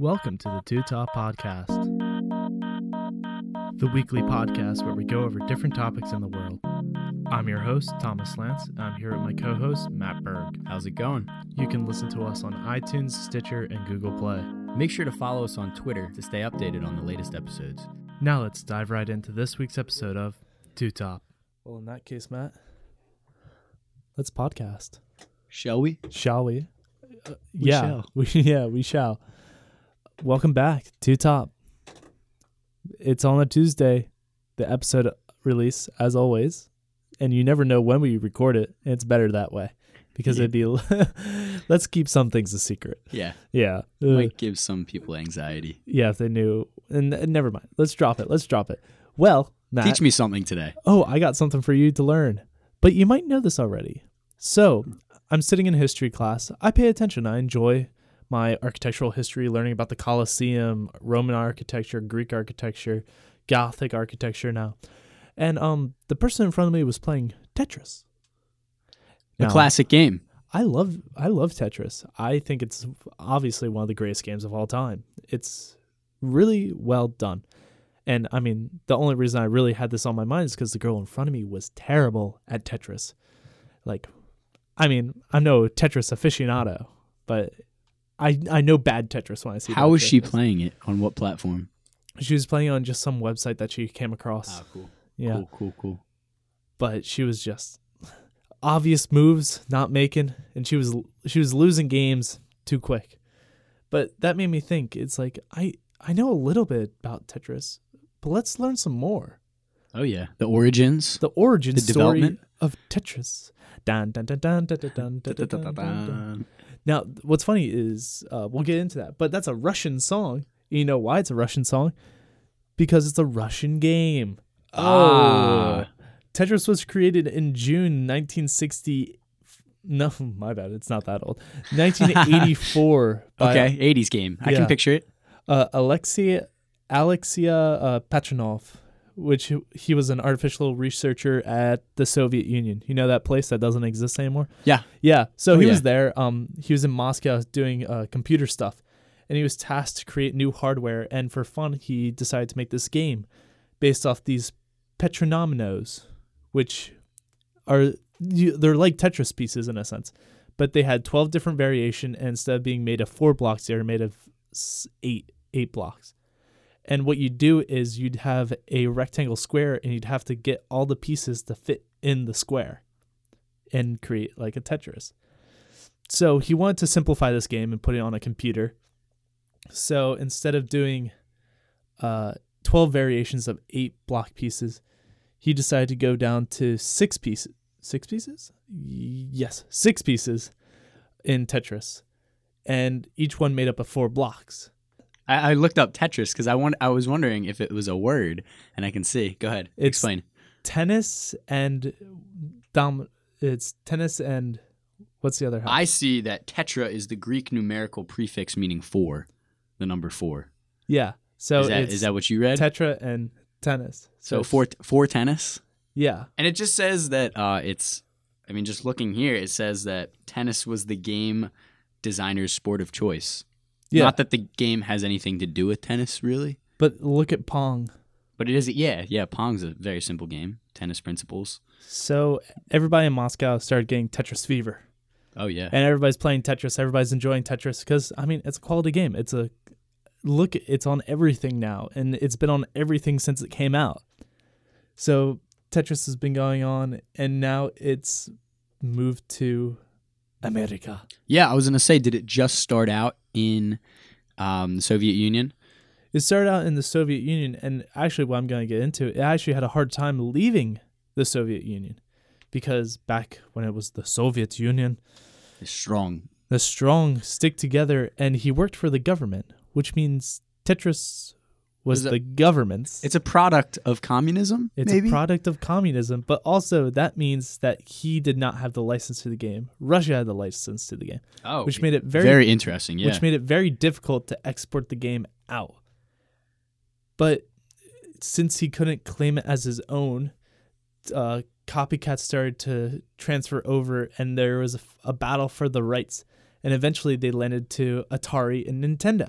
Welcome to the Two Top Podcast, the weekly podcast where we go over different topics in the world. I'm your host, Thomas Lance. and I'm here with my co host, Matt Berg. How's it going? You can listen to us on iTunes, Stitcher, and Google Play. Make sure to follow us on Twitter to stay updated on the latest episodes. Now let's dive right into this week's episode of Two Top. Well, in that case, Matt, let's podcast. Shall we? Shall we? Uh, We yeah, shall. we yeah we shall. Welcome back, Two Top. It's on a Tuesday, the episode release as always, and you never know when we record it. And it's better that way because Yeah. it'd be. let's keep some things a secret. Yeah. Yeah, Uh, Might give some people anxiety. yeah. If they knew, and, and never mind. Let's drop it. Let's drop it. Well, Matt, Teach me something today. oh, I got something for you to learn. But you might know this already. So, I'm sitting in history class. I pay attention. I enjoy my architectural history, learning about the Colosseum, Roman architecture, Greek architecture, Gothic architecture now. And um the person in front of me was playing Tetris. A Now, classic game. I love I love Tetris. I think it's obviously one of the greatest games of all time. It's really well done. And I mean, the only reason I really had this on my mind is because the girl in front of me was terrible at Tetris. Like, I mean, I'm no Tetris aficionado, but I I know bad Tetris when I see. How was she playing it? On what platform? She was playing on just some website that she came across. Ah, cool. Yeah. Cool, cool, cool. But she was just obvious moves not making, and she was she was losing games too quick. But that made me think. It's like I I know a little bit about Tetris, but let's learn some more. Oh yeah, the origins, the origins, the development of Tetris. Dun dun dun dun dun dun dun dun. dun, dun, dun now what's funny is uh, we'll get into that but that's a russian song you know why it's a russian song because it's a russian game Ah. Tetris was created in June 1960. No, my bad. It's not that old. 1984 by Okay. 80s game. I Yeah. can picture it. uh, Alexei Alexia uh, Petronov, which he- was an artificial researcher at the Soviet Union. You know that place that doesn't exist anymore? Yeah. Yeah. So Oh, he yeah. was there. Um, he was in Moscow doing uh, computer stuff, and he was tasked to create new hardware. And for fun, he decided to make this game based off these Petronominos, which are they're like Tetris pieces in a sense, but they had twelve different variation. And instead of being made of four blocks, they were made of eight eight blocks. And what you'd do is you'd have a rectangle square, and you'd have to get all the pieces to fit in the square and create like a Tetris. So he wanted to simplify this game and put it on a computer. So instead of doing uh, 12 variations of eight block pieces, he decided to go down to six pieces. Six pieces? Yes, six pieces in Tetris. And each one made up of four blocks. I, I looked up Tetris because I want. I was wondering if it was a word, and I can see. Go ahead. It's- Explain. Tennis and dom. It's tennis and what's the other half? I see that tetra is the Greek numerical prefix meaning four, the number four. yeah. So is, that, it's is that what you read? tetra and tennis. so it's- four four tennis. Yeah. And it just says that uh, it's, I mean, just looking here, it says that tennis was the game designer's sport of choice. Yeah. Not that the game has anything to do with tennis, really. But look at Pong. But it is, yeah, yeah. Pong's a very simple game. Tennis principles. So everybody in Moscow started getting Tetris fever, Oh yeah, and everybody's playing Tetris. Everybody's enjoying Tetris because I mean it's a quality game. It's a look. It's on everything now, and it's been on everything since it came out. So Tetris has been going on, and now it's moved to America. yeah. I was gonna say, did it just start out in um, the Soviet Union? It started out in the Soviet Union, and actually, what I'm going to get into, it actually had a hard time leaving the Soviet Union because back when it was the Soviet Union, It's strong. the strong stick together, and he worked for the government, which means Tetris was the government's. It's a product of communism. It's maybe? a product of communism, but also that means that he did not have the license to the game. Russia had the license to the game, oh, which made it very, very, interesting. Yeah. which made it very difficult to export the game out. But since he couldn't claim it as his own, uh, copycats started to transfer over, and there was a, a battle for the rights. And eventually, they landed to Atari and Nintendo.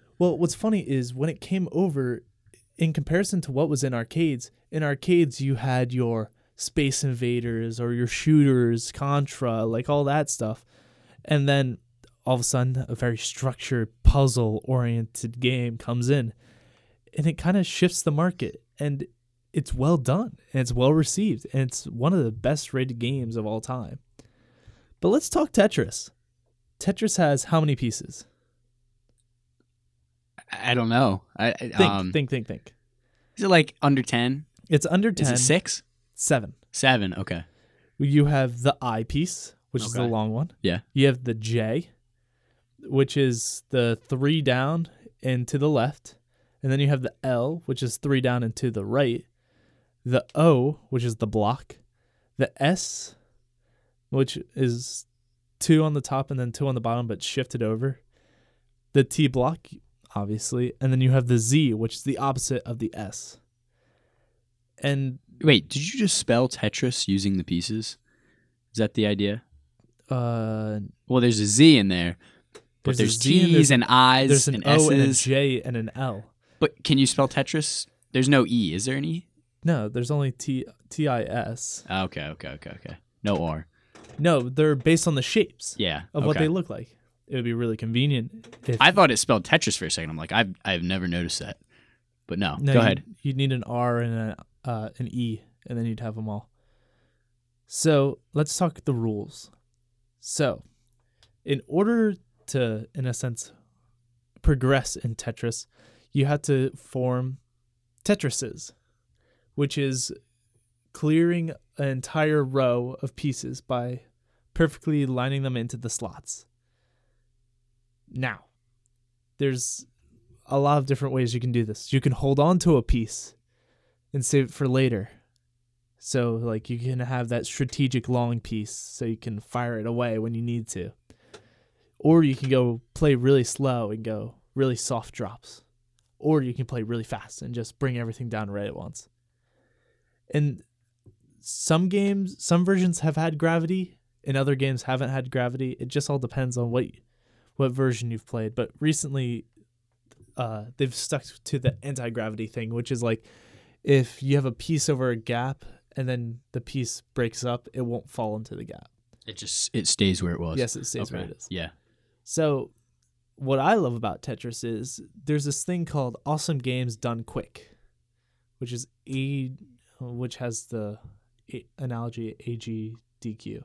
Well, what's funny is when it came over, in comparison to what was in arcades, in arcades you had your Space Invaders or your shooters, Contra, like all that stuff. And then all of a sudden, a very structured, puzzle oriented game comes in and it kind of shifts the market. And it's well done and it's well received. And it's one of the best rated games of all time. But let's talk Tetris. Tetris has how many pieces? I don't know. I, Think, um, think, think, think. is it like under ten? It's under Is 10. it six? Seven. Seven? Okay. You have the I piece, which is the long one. Yeah. You have the J, which is the three down and to the left. And then you have the L, which is three down and to the right. The O, which is the block. The S, which is two on the top and then two on the bottom, but shifted over. The T block, obviously. And then you have the Z, which is the opposite of the S. And Wait, did you just spell Tetris using the pieces? Is that the idea? uh, Well, there's a Z in there, but There's there's, Z and there's- and I's there's an and O and a. J and an L. But can you spell Tetris? There's no E. Is there an E? No, there's only T T I S. Ah, Okay, okay, okay, okay. No R. No, they're based on the shapes Yeah. of what they look like. It would be really convenient if I thought it spelled Tetris for a second. I'm like, I've I've never noticed that. But no, no, go you'd- ahead. You'd need an R and a, uh, an E, and then you'd have them all. So let's talk the rules. So, in order to, in a sense, progress in Tetris, you have to form Tetrises, which is clearing an entire row of pieces by perfectly lining them into the slots. Now, there's a lot of different ways you can do this. You can hold on to a piece and save it for later. So, like, you can have that strategic long piece so you can fire it away when you need to. Or you can go play really slow and go really soft drops. Or you can play really fast and just bring everything down right at once. And some games, some versions have had gravity, and other games haven't had gravity. It just all depends on what what version you've played. But recently, uh, they've stuck to the anti gravity thing, which is like if you have a piece over a gap and then the piece breaks up, it won't fall into the gap. It just it stays where it was. Yes, it stays where it is. Yeah. So, what I love about Tetris is there's this thing called Awesome Games Done Quick, which is a which has the analogy AGDQ.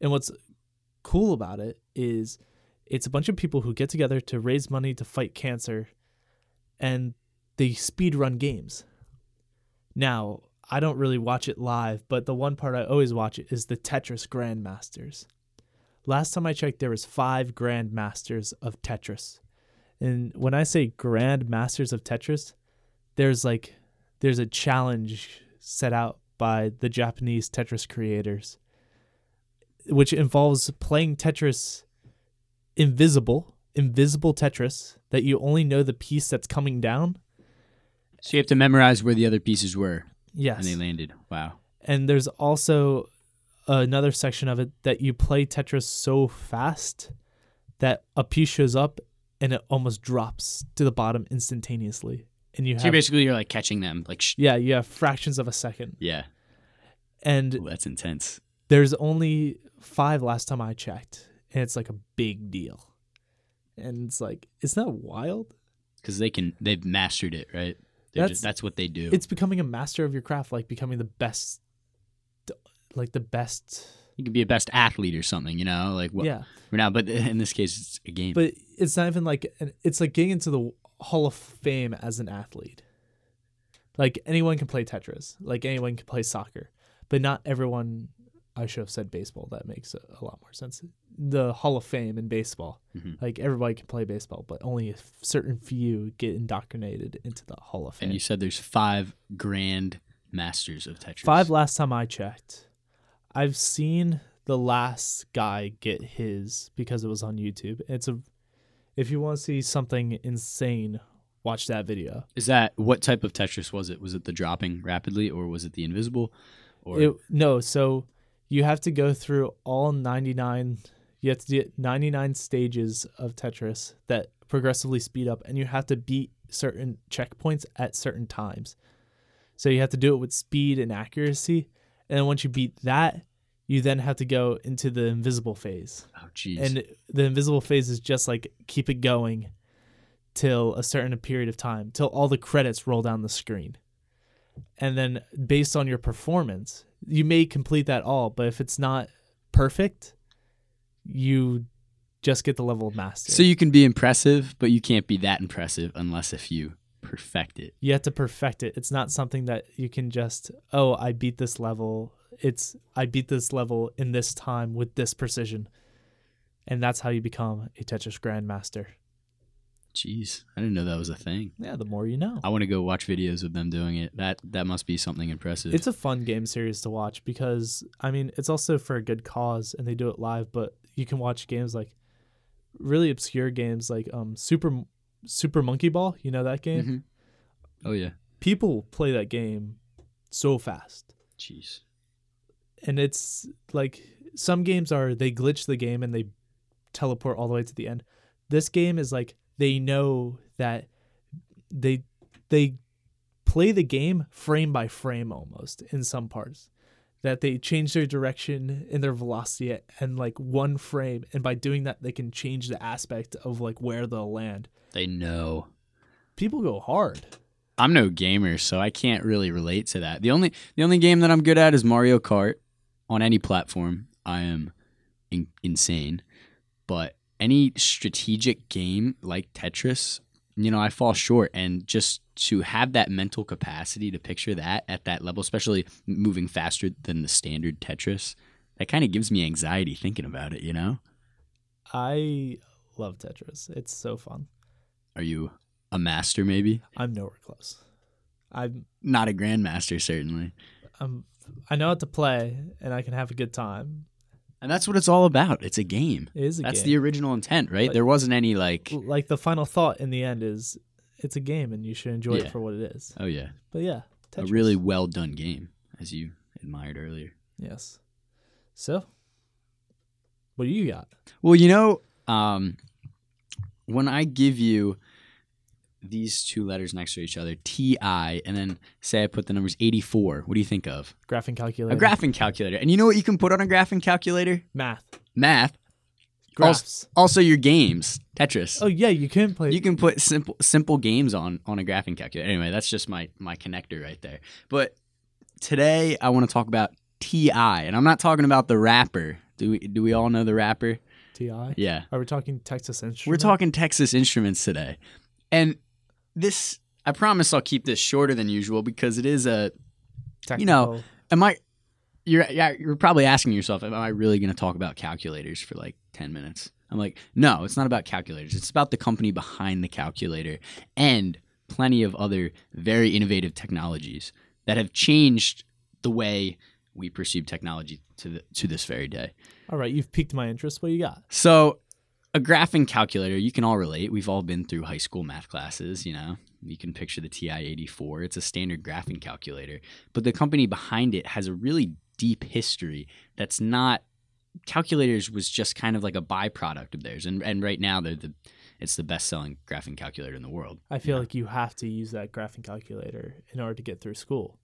And what's cool about it is it's a bunch of people who get together to raise money to fight cancer and they speed run games. Now, I don't really watch it live, but the one part I always watch it is the Tetris Grandmasters. Last time I checked, there was five Grandmasters of Tetris, and when I say Grandmasters of Tetris, there's like there's a challenge set out by the Japanese Tetris creators, which involves playing Tetris invisible, invisible Tetris that you only know the piece that's coming down. So you have to memorize where the other pieces were Yes, and they landed. Wow. and there's also another section of it that you play Tetris so fast that a piece shows up and it almost drops to the bottom instantaneously, and you So have basically you're like catching them. Like sh- yeah, you have fractions of a second, yeah. and Ooh, that's intense. there's only five last time I checked, and it's like a big deal, and it's like isn't that wild? Because they can they've mastered it, right? They're That's- just, that's what they do. It's becoming a master of your craft, like becoming the best, like the best. you could be a best athlete or something, you know, like what yeah, we're now. But in this case, it's a game. but it's not even like it's like getting into the Hall of Fame as an athlete. Like anyone can play Tetris, like anyone can play soccer, but not everyone I should have said baseball. That makes a, a lot more sense. The Hall of Fame in baseball. Mhm. Like everybody can play baseball, but only a certain few get indoctrinated into the Hall of Fame. And you said there's five grand masters of Tetris. Five last time I checked. I've seen the last guy get his because it was on YouTube. It's a if you want to see something insane, watch that video. Is that what type of Tetris was it? Was it the dropping rapidly, or was it the invisible? Or It, no, so you have to go through all 99 you have to do 99 stages of Tetris that progressively speed up and you have to beat certain checkpoints at certain times. So you have to do it with speed and accuracy and then once you beat that, you then have to go into the invisible phase. oh, jeez. And the invisible phase is just like keep it going till a certain period of time, till all the credits roll down the screen. And then based on your performance, you may complete that all, but if it's not perfect, you just get the level of master. so you can be impressive, but you can't be that impressive unless if you perfect it. you have to perfect it. It's not something that you can just, oh, I beat this level. It's I beat this level in this time with this precision. And that's how you become a Tetris Grandmaster. Jeez, I didn't know that was a thing. Yeah, the more you know. I want to go watch videos of them doing it. That that must be something impressive. It's a fun game series to watch because I mean it's also for a good cause and they do it live, but you can watch games like really obscure games like um Super Super Monkey Ball, you know that game? Mhm. Oh yeah. People play that game so fast. Jeez. And it's like some games are they glitch the game and they teleport all the way to the end. This game is like they know that they they play the game frame by frame almost in some parts. That they change their direction and their velocity and like one frame and by doing that they can change the aspect of like where they'll land. They know. People go hard. I'm no gamer, so I can't really relate to that. The only the only game that I'm good at is Mario Kart on any platform. I am in, insane, but any strategic game like Tetris, you know, I fall short. And just to have that mental capacity to picture that at that level, especially moving faster than the standard Tetris, that kind of gives me anxiety thinking about it. You know, I love Tetris. It's so fun. are you a master? Maybe I'm nowhere close. I'm not a grandmaster, certainly. I'm I know how to play and I can have a good time. And that's what it's all about. It's a game. It is a game. That's game. the original intent, right? Like- there wasn't any like, like the final thought in the end is it's a game and you should enjoy Yeah. it for what it is. oh yeah, But yeah, a really well done game, as you admired earlier. yes. So, what do you got? Well, you know, um, when I give you these two letters next to each other, T I, and then say I put the numbers 84, what do you think of? Graphing calculator. A graphing calculator. And you know what you can put on a graphing calculator? math. Math. Graphs. Also your games, Tetris. oh yeah, you can play. You can put simple simple games on on a graphing calculator. Anyway, that's just my my connector right there. But today I want to talk about Ti, and I'm not talking about the rapper. Do we do we all know the rapper? Ti. Yeah, Are we talking Texas Instruments? we're talking Texas Instruments today, and this I promise I'll keep this shorter than usual because it is a. you know, Am I? You're yeah, you're probably asking yourself, am I really going to talk about calculators for like ten minutes? I'm like, no, it's not about calculators. It's about the company behind the calculator and plenty of other very innovative technologies that have changed the way we perceive technology to the, to this very day. All right, you've piqued my interest. What do you got? So, a graphing calculator, you can all relate. We've all been through high school math classes, you know. You can picture the TI 84. It's a standard graphing calculator. But the company behind it has a really deep history that's not calculators was just kind of like a byproduct of theirs. And and right now they're the it's the best selling graphing calculator in the world. I feel Yeah. like you have to use that graphing calculator in order to get through school.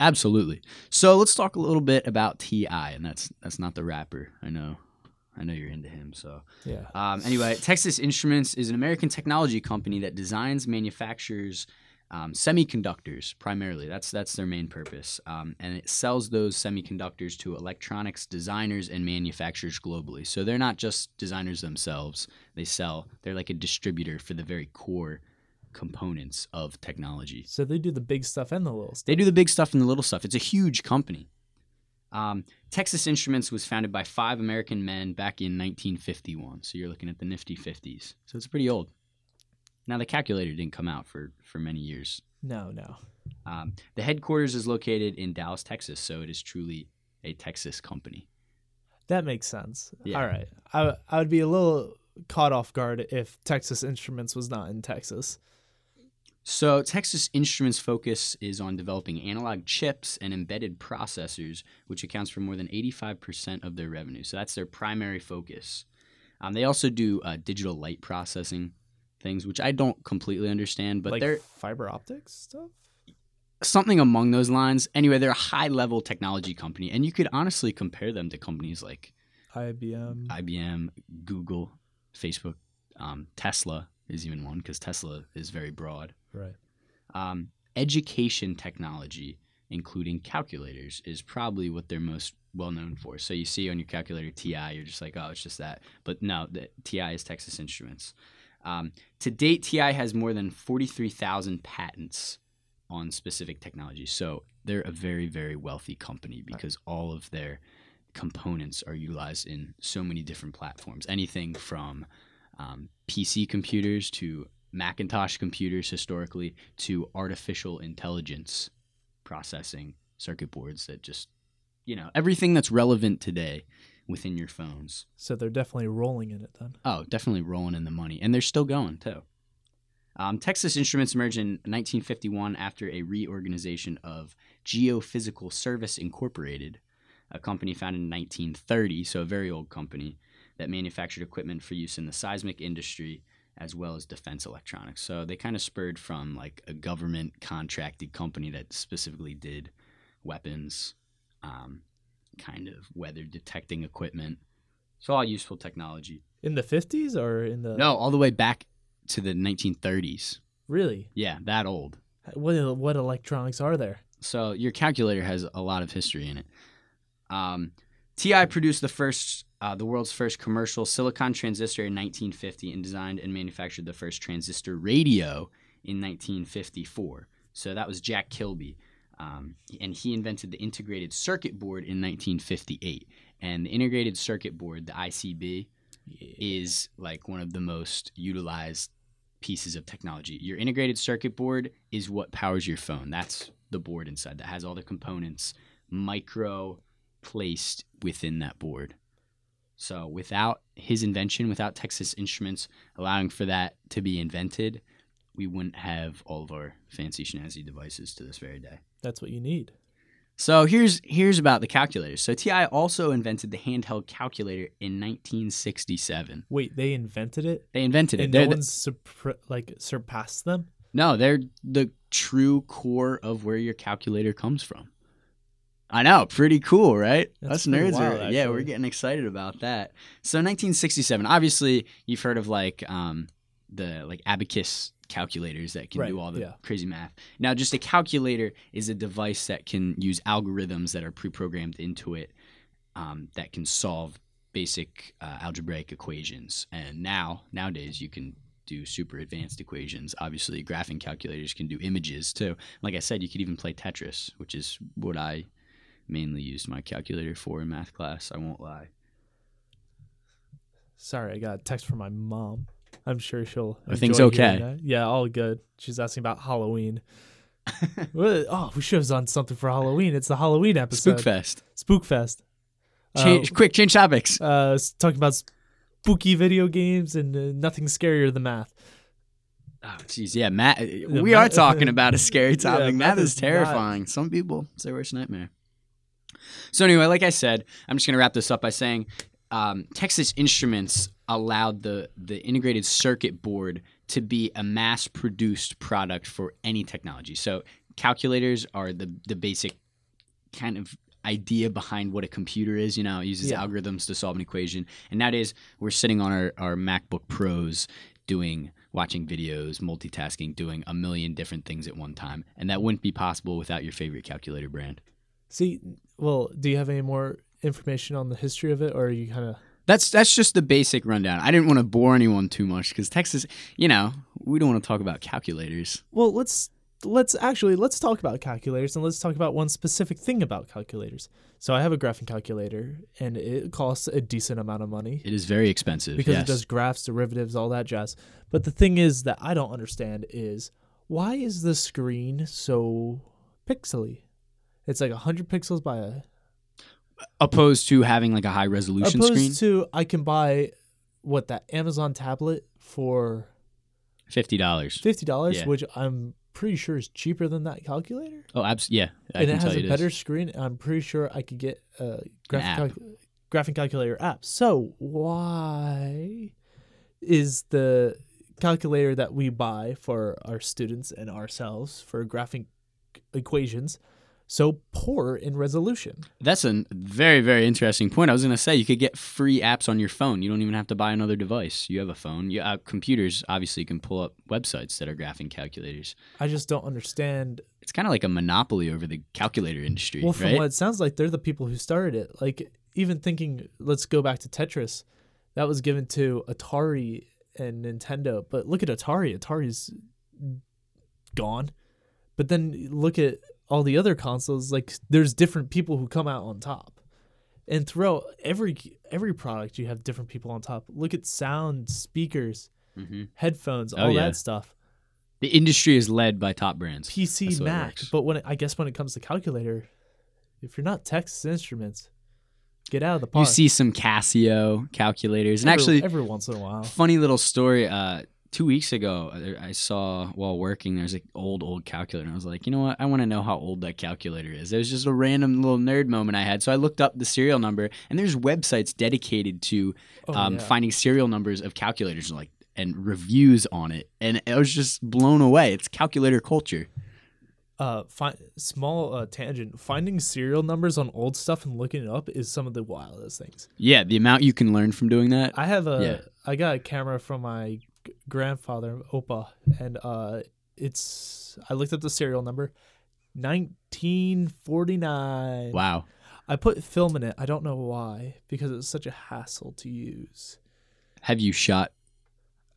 Absolutely. So let's talk a little bit about TI, and that's that's not the rapper. I know. I know you're into him, so Yeah. Um, anyway, Texas Instruments is an American technology company that designs, manufactures um, semiconductors primarily. That's that's their main purpose, um, and it sells those semiconductors to electronics designers and manufacturers globally. So they're not just designers themselves; they sell. They're like a distributor for the very core components of technology. So they do the big stuff and the little stuff. They do the big stuff and the little stuff. It's a huge company. Um, Texas Instruments was founded by five American men back in 1951. So you're looking at the nifty 50s. So it's pretty old. Now the calculator didn't come out for for many years. No, no. Um, the headquarters is located in Dallas, Texas, so it is truly a Texas company. That makes sense. Yeah. All right. I I would be a little caught off guard if Texas Instruments was not in Texas. So, Texas Instruments' focus is on developing analog chips and embedded processors, which accounts for more than 85% of their revenue. So, that's their primary focus. Um, they also do uh, digital light processing things, which I don't completely understand, but like they're fiber optics stuff. something among those lines. Anyway, they're a high level technology company, and you could honestly compare them to companies like IBM. IBM, Google, Facebook, um, Tesla is even one because Tesla is very broad. Right. Um, education technology, including calculators, is probably what they're most well known for. So you see on your calculator TI, you're just like, oh, it's just that. But no, the TI is Texas Instruments. Um, to date, TI has more than 43,000 patents on specific technology. So they're a very, very wealthy company because all of their components are utilized in so many different platforms. Anything from um, PC computers to Macintosh computers historically to artificial intelligence processing circuit boards that just, you know, everything that's relevant today within your phones. So they're definitely rolling in it then. Oh, definitely rolling in the money. And they're still going too. Um, Texas Instruments emerged in 1951 after a reorganization of Geophysical Service Incorporated, a company founded in 1930, so a very old company that manufactured equipment for use in the seismic industry as well as defense electronics. So they kind of spurred from like a government contracted company that specifically did weapons, um, kind of weather detecting equipment. So all useful technology. In the 50s or in the No, all the way back to the 1930s. Really? Yeah, that old. What what electronics are there? So your calculator has a lot of history in it. Um, TI produced the first, uh, the world's first commercial silicon transistor in 1950, and designed and manufactured the first transistor radio in 1954. So that was Jack Kilby, um, and he invented the integrated circuit board in 1958. And the integrated circuit board, the ICB, is like one of the most utilized pieces of technology. Your integrated circuit board is what powers your phone. That's the board inside that has all the components micro placed within that board. So without his invention, without Texas Instruments allowing for that to be invented, we wouldn't have all of our fancy schnazzy devices to this very day. That's what you need. So here's here's about the calculator. So TI also invented the handheld calculator in 1967. Wait, they invented it, They invented it. and They're no the- one's surpr- like surpassed them. no, they're the true core of where your calculator comes from. I know, pretty cool, right? That's Us nerds are, wild, yeah, we're getting excited about that. So 1967, obviously, you've heard of like um, the like abacus calculators that can Right, do all the yeah. crazy math. Now, just a calculator is a device that can use algorithms that are pre-programmed into it um, that can solve basic uh, algebraic equations. And now, nowadays, you can do super advanced equations. Obviously, graphing calculators can do images too. Like I said, you could even play Tetris, which is what I mainly used my calculator for in math class. I won't lie. Sorry, I got a text from my mom. I'm sure she'll. Are things enjoy okay? that. Yeah, all good. She's asking about Halloween. Oh, we should have done something for Halloween. It's the Halloween episode. Spookfest. Spookfest. Change, quick, change topics. Uh, uh, talking about spooky video games and uh, nothing scarier than math. Oh, jeez, yeah, math. We are talking about a scary Yeah, topic. math math is is not- terrifying. Some people, it's their worst nightmare. So anyway, like I said, I'm just gonna wrap this up by saying um, Texas Instruments allowed the the integrated circuit board to be a mass-produced product for any technology. So calculators are the the basic kind of idea behind what a computer is. You know, it uses Yeah. algorithms to solve an equation. And nowadays, we're sitting on our, our MacBook Pros doing watching videos, multitasking, doing a million different things at one time. And that wouldn't be possible without your favorite calculator brand. See, well, do you have any more information on the history of it, or are you kind of That's that's just the basic rundown. I didn't want to bore anyone too much because Texas, you know, we don't want to talk about calculators. well? Let's let's actually let's talk about calculators and let's talk about one specific thing about calculators. So I have a graphing calculator and it costs a decent amount of money It is very expensive because yes. it does graphs, derivatives, all that jazz. But the thing is that I don't understand is why is the screen so pixely? It's like 100 pixels by a opposed to having like a high resolution opposed screen. to I can buy what that Amazon tablet for Fifty dollars. fifty dollars, Yeah. which I'm pretty sure is cheaper than that calculator. Oh, abs- yeah. I and can it tell has you a it is. better screen. And I'm pretty sure I could get a graphic calc- graphing calculator app. So why is the calculator that we buy for our students and ourselves for graphing equations so poor in resolution? That's a very, very interesting point. I was going to say you could get free apps on your phone. You don't even have to buy another device. You have a phone. You, uh, computers obviously can pull up websites that are graphing calculators. I just don't understand It's kind of like a monopoly over the calculator industry, Well, from right? what it sounds like, they're the people who started it. Like, even thinking, let's go back to Tetris, that was given to Atari and Nintendo. But look at Atari. Atari's gone. But then look at all the other consoles. Like, there's different people who come out on top. And throughout every every product, you have different people on top. Look at sound, speakers, hmm headphones, Oh, all yeah. that stuff. The industry is led by top brands. PC, That's the way it Mac. But when it, I guess when it comes to calculator, if you're not Texas Instruments, get out of the park. You see some Casio calculators, and Every- actually, every once in a while. funny little story. Uh, two weeks ago, I saw while working, there's an old, old calculator. And I was like, you know what? I want to know how old that calculator is. It was just a random little nerd moment I had. So I looked up the serial number, and there's websites dedicated to Oh, um, yeah. finding serial numbers of calculators, and, like and reviews on it. And I was just blown away. It's calculator culture. uh, fi- small uh, tangent. Finding serial numbers on old stuff and looking it up is some of the wildest things. Yeah, the amount you can learn from doing that. I have a. I Yeah. I got a camera from my grandfather, Opa, and uh, it's. I looked up the serial number, 1949. Wow. I put film in it. I don't know why because it's such a hassle to use. Have you shot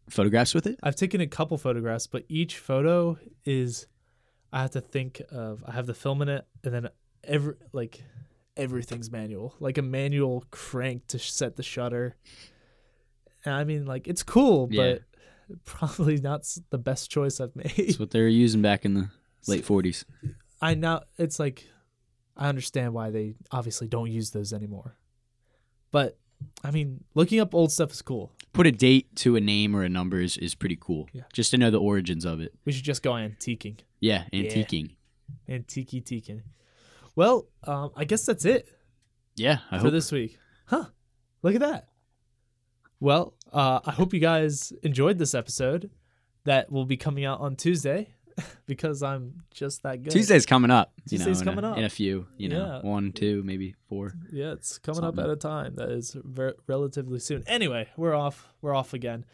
photographs with it? I've taken a couple photographs, but each photo is I have to think of I have the film in it and then every like everything's manual. Like a manual crank to set the shutter. And I mean like it's cool, Yeah. but probably not the best choice I've made. That's what they were using back in the late 40s. I now it's like I understand why they obviously don't use those anymore. But I mean, looking up old stuff is cool. Put a date to a name or a number is, is pretty cool. Yeah. Just to know the origins of it. We should just go antiquing. Yeah, Yeah. antiquing. Antique teaking. Well, um, I guess that's it. Yeah, I for hope. this week. Huh. Look at that. Well, uh, I hope you guys enjoyed this episode that will be coming out on Tuesday because I'm just that good. Tuesday's coming up. You Tuesday's know, coming a, up. in a few. You know, Yeah. one, two, maybe four. Yeah, it's coming up at a time that is ver- relatively soon. Anyway, we're off. We're off again.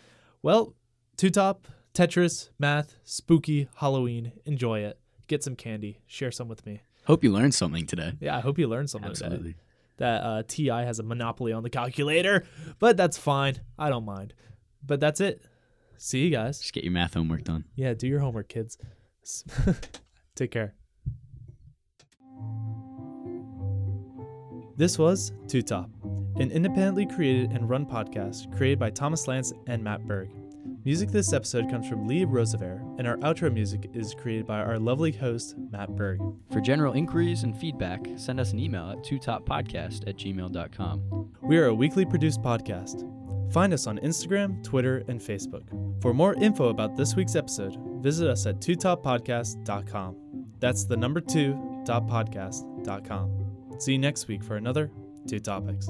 Well, two top, Tetris, math, spooky, Halloween. Enjoy it. Get some candy. Share some with me. Hope you learned something today. Yeah, I hope you learned something today. That uh, TI has a monopoly on the calculator, but that's fine. I don't mind. But that's it. See you guys. Just get your math homework done. Yeah, do your homework, kids. Take care. This was Two Top, an independently created and run podcast created by Thomas Lance and Matt Berg. Music this episode comes from Lee Roosevelt, and our outro music is created by our lovely host, Matt Berg. For general inquiries and feedback, send us an email at twotoppodcast at gmail.com. We are a weekly produced podcast. Find us on Instagram, Twitter, and Facebook. For more info about this week's episode, visit us at twotoppodcast.com. That's the number two dot podcast dot com. See you next week for another Two Topics.